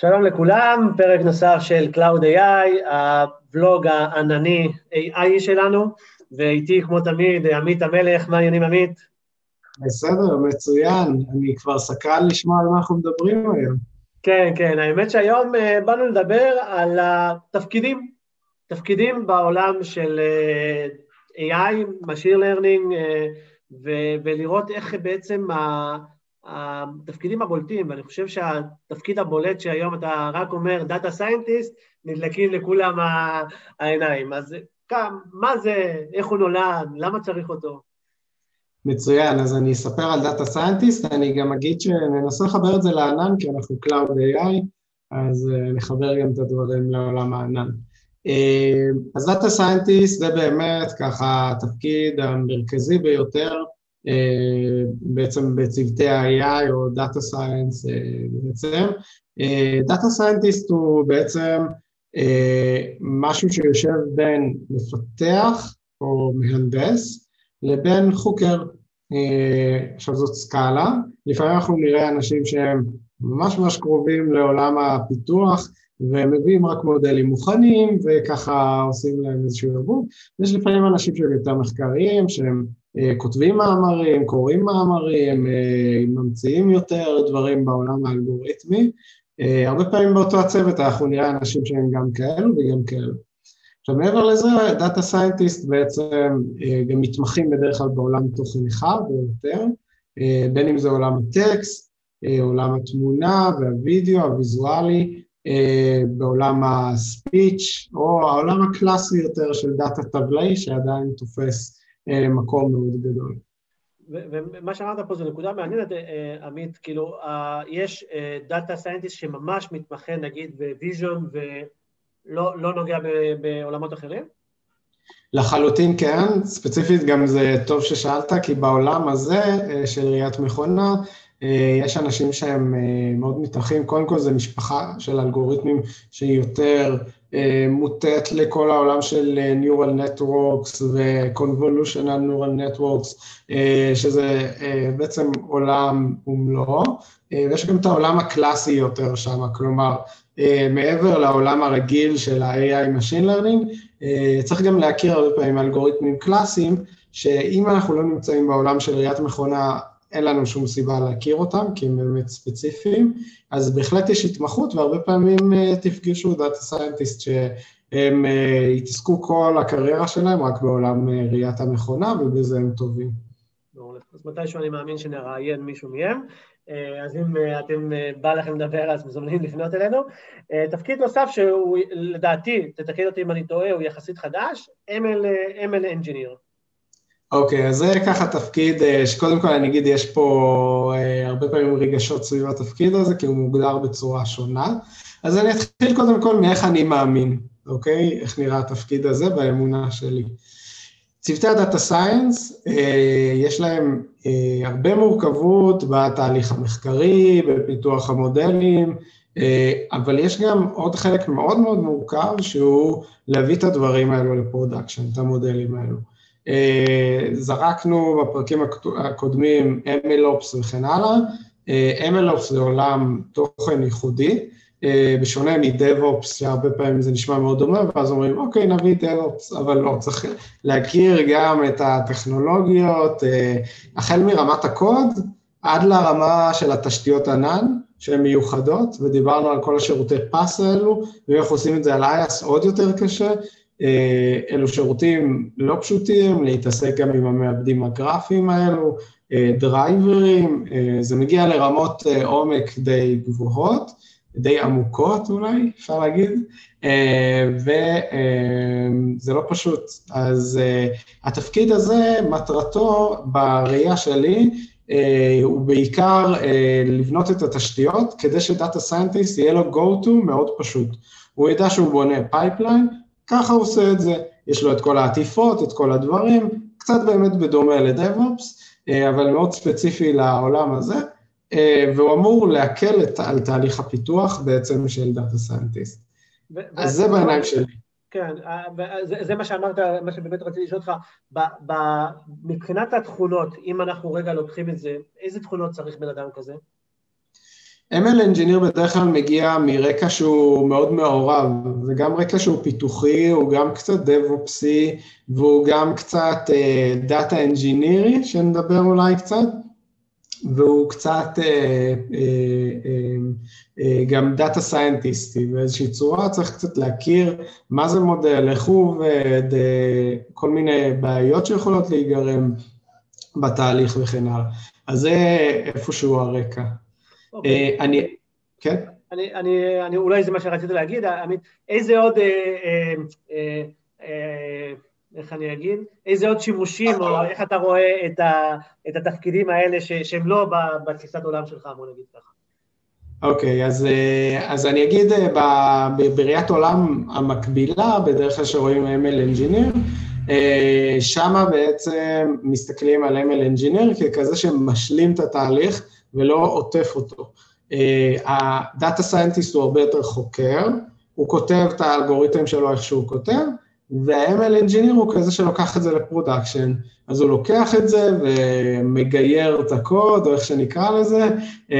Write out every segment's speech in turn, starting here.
שלום לכולם, פרק נוסף של Cloud AI, הבלוג הענני AI שלנו, ואיתי כמו תמיד עמית המלך, מה העניינים עמית? בסדר, מצוין, אני כבר סקרן לשמוע על מה אנחנו מדברים היום. כן, כן, האמת שהיום אה, באנו לדבר על התפקידים, תפקידים בעולם של אה, AI, Machine Learning, אה, ולראות איך בעצם התפקידים הבולטים, ואני חושב שהתפקיד הבולט שהיום אתה רק אומר data scientist, נדלקים לכולם העיניים. אז כאן, מה זה, איך הוא נולד, למה צריך אותו? מצוין, אז אני אספר על data scientist, אני גם אגיד שננסה לחבר את זה לענן, כי אנחנו Cloud AI, אז אה, נחבר גם את הדברים לעולם הענן. אה, אז data scientist זה באמת ככה התפקיד המרכזי ביותר בעצם בצוותי ה-AI או Data Science אה, בעצם. Data Scientist הוא בעצם משהו שיושב בין מפתח או מהנדס לבין חוקר. עכשיו זאת סקאלה, לפעמים אנחנו נראה אנשים שהם ממש ממש קרובים לעולם הפיתוח והם מביאים רק מודלים מוכנים וככה עושים להם איזשהו ארגון. יש לפעמים אנשים שהם יותר מחקריים, שהם אה, כותבים מאמרים, קוראים מאמרים, אה, ממציאים יותר דברים בעולם האלגוריתמי. אה, הרבה פעמים באותו הצוות אנחנו נראה אנשים שהם גם כאלו וגם כאלו. עכשיו מעבר לזה, data scientist בעצם גם מתמחים בדרך כלל בעולם תוכן אחד או יותר, בין אם זה עולם הטקסט, עולם התמונה והווידאו, הוויזואלי, בעולם ה speech, או העולם הקלאסי יותר של data טבלאי שעדיין תופס אה, מקום מאוד גדול. ומה שאמרת פה זו נקודה מעניינת, אה, עמית, כאילו, יש data scientist שממש מתמחה נגיד ב vision ולא לא נוגע בעולמות אחרים? לחלוטין כן, ספציפית גם זה טוב ששאלת, כי בעולם הזה אה, של ראיית מכונה, יש אנשים שהם מאוד מתמחים, קודם כל זה משפחה של אלגוריתמים שהיא יותר אה, מוטט לכל העולם של אה, Neural Networks ו-Convolutional Neural Networks, אה, שזה בעצם עולם ומלואו, ויש גם את העולם הקלאסי יותר שם, כלומר, מעבר לעולם הרגיל של ה-AI Machine Learning, צריך גם להכיר הרבה פעמים אלגוריתמים קלאסיים, שאם אנחנו לא נמצאים בעולם של ראיית מכונה אין לנו שום סיבה להכיר אותם, כי הם באמת ספציפיים, אז בהחלט יש התמחות, והרבה פעמים אה, תפגשו data scientist שהם אה, התעסקו כל הקריירה שלהם רק בעולם אה, ראיית המכונה, ובזה הם טובים. אז מתישהו אני מאמין שנראיין מישהו מהם, אז אם אתם, בא לכם לדבר, אז מזומנים לפנות אלינו. תפקיד נוסף שהוא, לדעתי, תתקן אותי אם אני טועה, הוא יחסית חדש, ML, ML Engineer. אוקיי, אז זה ככה תפקיד אה, שקודם כל אני אגיד, יש פה אה, הרבה פעמים רגשות סביב התפקיד הזה, כי הוא מוגדר בצורה שונה. אז אני אתחיל קודם כל מאיך אני מאמין, אוקיי? איך נראה התפקיד הזה באמונה שלי. צוותי ה data science, אה, יש להם הרבה מורכבות בתהליך המחקרי, בפיתוח המודלים, אבל יש גם עוד חלק מאוד מאוד מורכב, שהוא להביא את הדברים האלו ל production, את המודלים האלו. אה, זרקנו בפרקים הקודמים MLOps וכן הלאה, אה, MLOps זה עולם תוכן ייחודי, אה, בשונה מ-DevOps, שהרבה פעמים זה נשמע מאוד דומה, ואז אומרים, אוקיי, נביא DevOps, אבל לא, צריך להכיר גם את הטכנולוגיות, החל מרמת הקוד עד לרמה של התשתיות ענן, שהן מיוחדות, ודיברנו על כל השירותי פס האלו, ואיך עושים את זה על IaaS עוד יותר קשה, אה, אלו שירותים לא פשוטים, להתעסק גם עם המעבדים הגרפיים האלו, אה, דרייברים, אה, זה מגיע לרמות עומק די גבוהות, די עמוקות אולי, אפשר להגיד, וזה לא פשוט. אז התפקיד הזה, מטרתו בראייה שלי, הוא בעיקר לבנות את התשתיות, כדי ש data scientist יהיה לו go-to מאוד פשוט. הוא ידע שהוא בונה pipeline, ככה הוא עושה את זה, יש לו את כל העטיפות, את כל הדברים, קצת באמת בדומה ל DevOps, אה, אבל מאוד ספציפי לעולם הזה, אה, והוא אמור להקל את, על תהליך הפיתוח בעצם של data scientist. אז זה בעיניים שלי. כן, אה, זה, זה מה שאמרת, מה שבאמת רציתי לשאול אותך, מבחינת התכונות, אם אנחנו רגע לוקחים את זה, איזה תכונות צריך בן אדם כזה? ML Engineer בדרך כלל מגיע מרקע שהוא מאוד מעורב, זה גם רקע שהוא פיתוחי, הוא גם קצת DevOpsי, והוא גם קצת uh, Data Engineer, שנדבר אולי קצת, והוא קצת uh, uh, uh, uh, גם Data Scientist באיזושהי צורה, צריך קצת להכיר מה זה מודל, איך הוא עובד, uh, כל מיני בעיות שיכולות להיגרם בתהליך וכן הלאה. אז זה איפשהו הרקע. אוקיי. אה, אני, כן? אני, אני, אני, אולי זה מה שרציתי להגיד, עמית, איזה עוד, אה, אה, אה, איך אני אגיד, איזה עוד שימושים, או איך אתה רואה את, ה, את התפקידים האלה ש, שהם לא בתפיסת עולם שלך, בוא נגיד ככה. אוקיי, okay, אז, אז אני אגיד בראיית עולם המקבילה, בדרך כלל שרואים ML Engineer, שמה בעצם מסתכלים על ML Engineer ככזה שמשלים את התהליך, ולא עוטף אותו. ה data scientist הוא הרבה יותר חוקר, הוא כותב את האלגוריתם שלו איך שהוא כותב, וה- ML Engineer הוא כזה שלוקח את זה ל production, אז הוא לוקח את זה ומגייר את הקוד, או איך שנקרא לזה, אה,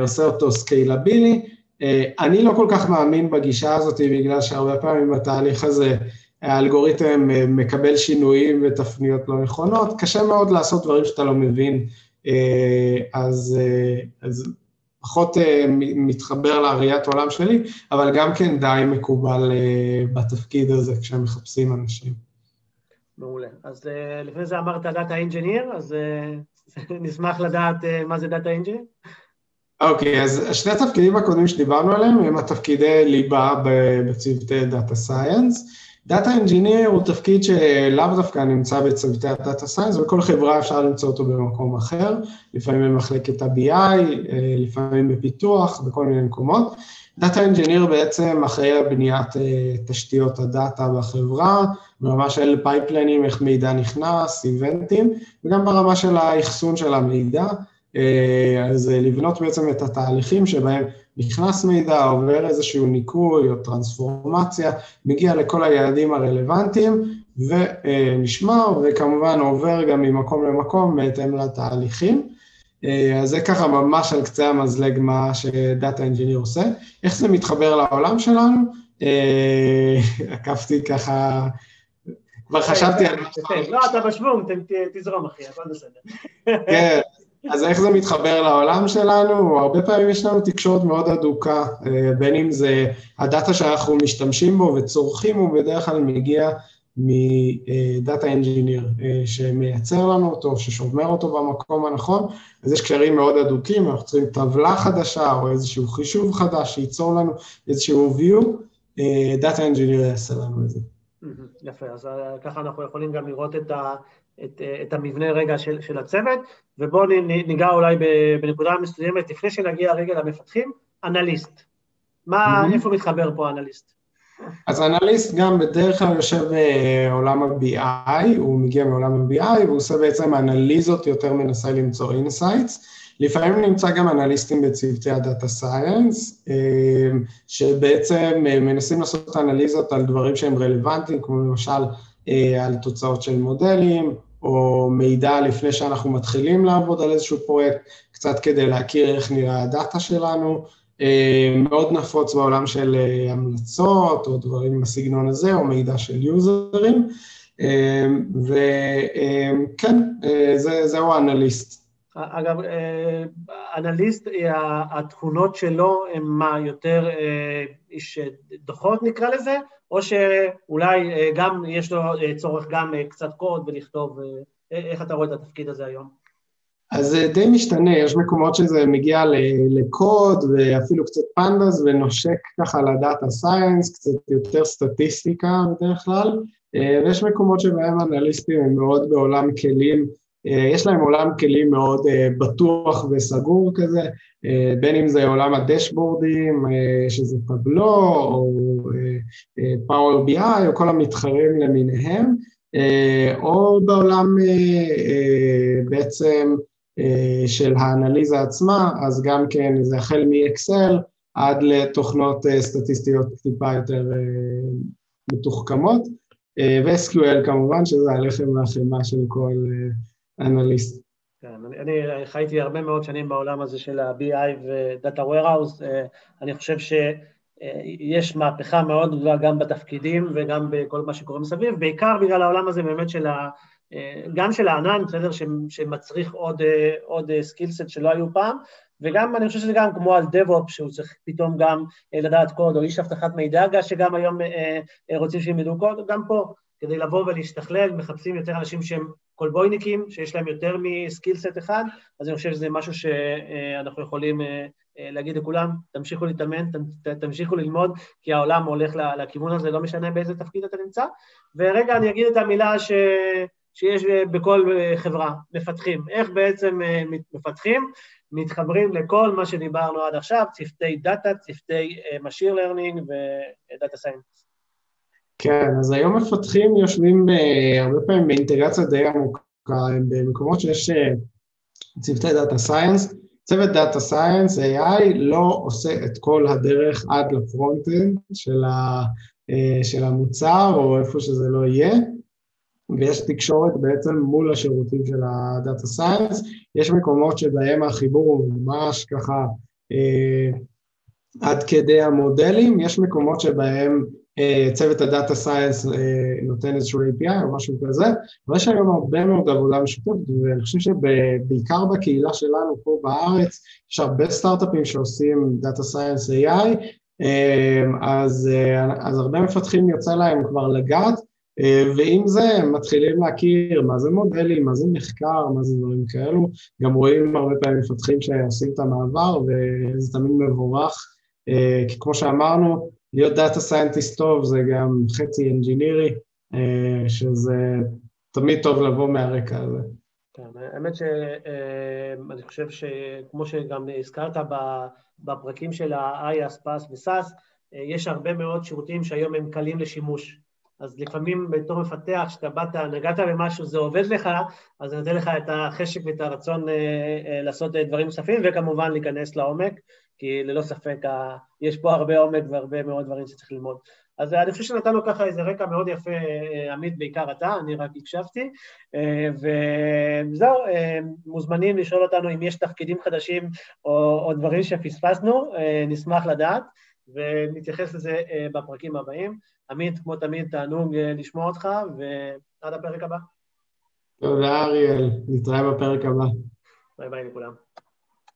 עושה אותו scalable. אה, אני לא כל כך מאמין בגישה הזאת, בגלל שהרבה פעמים בתהליך הזה האלגוריתם אה, מקבל שינויים ותפניות לא נכונות, קשה מאוד לעשות דברים שאתה לא מבין אה, אז, אה, אז פחות אה, מתחבר לראיית עולם שלי, אבל גם כן די מקובל בתפקיד הזה כשהם מחפשים אנשים. מעולה. אז לפני זה אמרת data engineer, אז נשמח לדעת מה זה data engineer. אוקיי, אוקיי, אז שני התפקידים הקודמים שדיברנו עליהם הם התפקידי ליבה בצוותי data science. data engineer הוא תפקיד שלאו דווקא נמצא בצוותי ה data science, בכל חברה אפשר למצוא אותו במקום אחר, לפעמים במחלקת ה- BI, אה, לפעמים בפיתוח, בכל מיני מקומות. data engineer בעצם אחראי על בניית אה, תשתיות ה data בחברה, ברמה של pipeline ים, איך מידע נכנס, event ים, וגם ברמה של האחסון של המידע, אה, אז לבנות בעצם את התהליכים שבהם נכנס מידע, עובר איזשהו ניקוי או טרנספורמציה, מגיע לכל היעדים הרלוונטיים ונשמר, וכמובן עובר גם ממקום למקום בהתאם לתהליכים. אז זה ככה ממש על קצה המזלג מה ש data engineer עושה. איך זה מתחבר לעולם שלנו? עקפתי ככה, כבר חשבתי על... לא, אתה בשוונג, תזרום אחי, הכל בסדר. כן. אז איך זה מתחבר לעולם שלנו? הרבה פעמים יש לנו תקשורת מאוד אדוקה, אה, בין אם זה ה data שאנחנו משתמשים בו וצורכים, הוא בדרך כלל מגיע מ data engineer אה, שמייצר לנו אותו, ששומר אותו במקום הנכון, אז יש קשרים מאוד אדוקים, אנחנו צריכים טבלה חדשה או איזשהו חישוב חדש שייצור לנו איזשהו view, data engineer יעשה לנו את זה. יפה, אז אה, ככה אנחנו יכולים גם לראות את ה... את, את המבנה רגע של, של הצוות, ובואו ניגע אולי בנקודה מסוימת, לפני שנגיע רגע למפתחים, אנליסט. מה, mm-hmm. איפה מתחבר פה אנליסט? אז אנליסט גם בדרך כלל יושב בעולם ה-BI, הוא מגיע מעולם ה-BI, והוא עושה בעצם אנליזות, יותר מנסה למצוא insights. לפעמים נמצא גם אנליסטים בצוותי הדאטה סייאנס, שבעצם מנסים לעשות אנליזות על דברים שהם רלוונטיים, כמו למשל אה, על תוצאות של מודלים, או מידע לפני שאנחנו מתחילים לעבוד על איזשהו פרויקט, קצת כדי להכיר איך נראה הדאטה שלנו. אה, מאוד נפוץ בעולם של אה, המלצות, או דברים בסגנון הזה, או מידע של יוזרים. וכן, זה, זהו האנליסט. אגב, אנליסט, התכונות שלו הן מה, יותר איש דוחות נקרא לזה, או שאולי אה, גם יש לו אה, צורך גם אה, קצת קוד ולכתוב, איך אתה רואה את התפקיד הזה היום? אז זה די משתנה, יש מקומות שזה מגיע לקוד ואפילו קצת פנדס ונושק ככה לדאטה סייאנס, קצת יותר סטטיסטיקה בדרך כלל, ויש מקומות שבהם אנליסטים הם מאוד בעולם כלים יש להם עולם כלים מאוד אה, בטוח וסגור כזה, אה, בין אם זה עולם הדשבורדים, שזה טבלו, או פאוור בי-איי, או כל המתחרים למיניהם, או בעולם בעצם של האנליזה עצמה, אז גם כן זה החל מ-Excel עד לתוכנות סטטיסטיות טיפה יותר מתוחכמות, ו-SQL כמובן, שזה הלחם והחמאה של כל... אנליסט. כן, אני, אני חייתי הרבה מאוד שנים בעולם הזה של ה-BI ו-Data Warehouse, אני חושב שיש מהפכה מאוד גדולה גם בתפקידים וגם בכל מה שקורה מסביב, בעיקר בגלל העולם הזה באמת של ה... גם של הענן, בסדר, שמצריך עוד, עוד סקילסט שלא היו פעם, וגם, אני חושב שזה גם כמו על DevOps, שהוא צריך פתאום גם לדעת קוד, או איש אבטחת מידע, שגם היום רוצים שהם ידעו קוד, גם פה, כדי לבוא ולהשתכלל, מחפשים יותר אנשים שהם קולבויניקים, שיש להם יותר מסקילסט אחד, אז אני חושב שזה משהו שאנחנו יכולים להגיד לכולם, תמשיכו להתאמן, תמשיכו ללמוד, כי העולם הולך לכיוון הזה, לא משנה באיזה תפקיד אתה נמצא. ורגע, אני אגיד את המילה ש... שיש בכל חברה, מפתחים. איך בעצם מפתחים? מתחברים לכל מה שדיברנו עד עכשיו, צוותי data, צוותי Machine Learning ו data science. כן, אז היום מפתחים יושבים הרבה פעמים באינטגרציה די עמוקה, במקומות שיש צוותי data science. צוות data science, AI, לא עושה את כל הדרך עד ל front-end של, של המוצר, או איפה שזה לא יהיה. ויש תקשורת בעצם מול השירותים של ה data science, יש מקומות שבהם החיבור הוא ממש ככה אה, עד כדי המודלים, יש מקומות שבהם אה, צוות ה data science אה, נותן איזשהו API או משהו כזה, אבל יש היום הרבה מאוד עבודה משותפת, ואני חושב שבעיקר בקהילה שלנו פה בארץ, יש הרבה סטארט-אפים שעושים data science AI, אז, אז הרבה מפתחים יוצא להם כבר לגעת, ועם זה הם מתחילים להכיר מה זה מודלים, מה זה מחקר, מה זה דברים כאלו, גם רואים הרבה פעמים מפתחים שעושים את המעבר וזה תמיד מבורך, כי כמו שאמרנו, להיות data scientist טוב זה גם חצי אנג'ינירי, שזה תמיד טוב לבוא מהרקע הזה. כן, האמת שאני חושב שכמו שגם הזכרת בפרקים של ה-IAS, PAS ו-SAS, יש הרבה מאוד שירותים שהיום הם קלים לשימוש. אז לפעמים בתור מפתח, כשאתה באת, נגעת במשהו, זה עובד לך, אז זה נותן לך את החשק ואת הרצון אה, אה, לעשות דברים נוספים, וכמובן להיכנס לעומק, כי ללא ספק אה, יש פה הרבה עומק והרבה מאוד דברים שצריך ללמוד. אז אני חושב שנתנו ככה איזה רקע מאוד יפה, עמית, בעיקר אתה, אני רק הקשבתי, וזהו, מוזמנים לשאול אותנו אם יש תפקידים חדשים או, או דברים שפספסנו, נשמח לדעת, ונתייחס לזה בפרקים הבאים. עמית, כמו תמיד, תענוג לשמוע אותך, ועד הפרק הבא. תודה, אריאל. נתראה בפרק הבא. ביי ביי לכולם.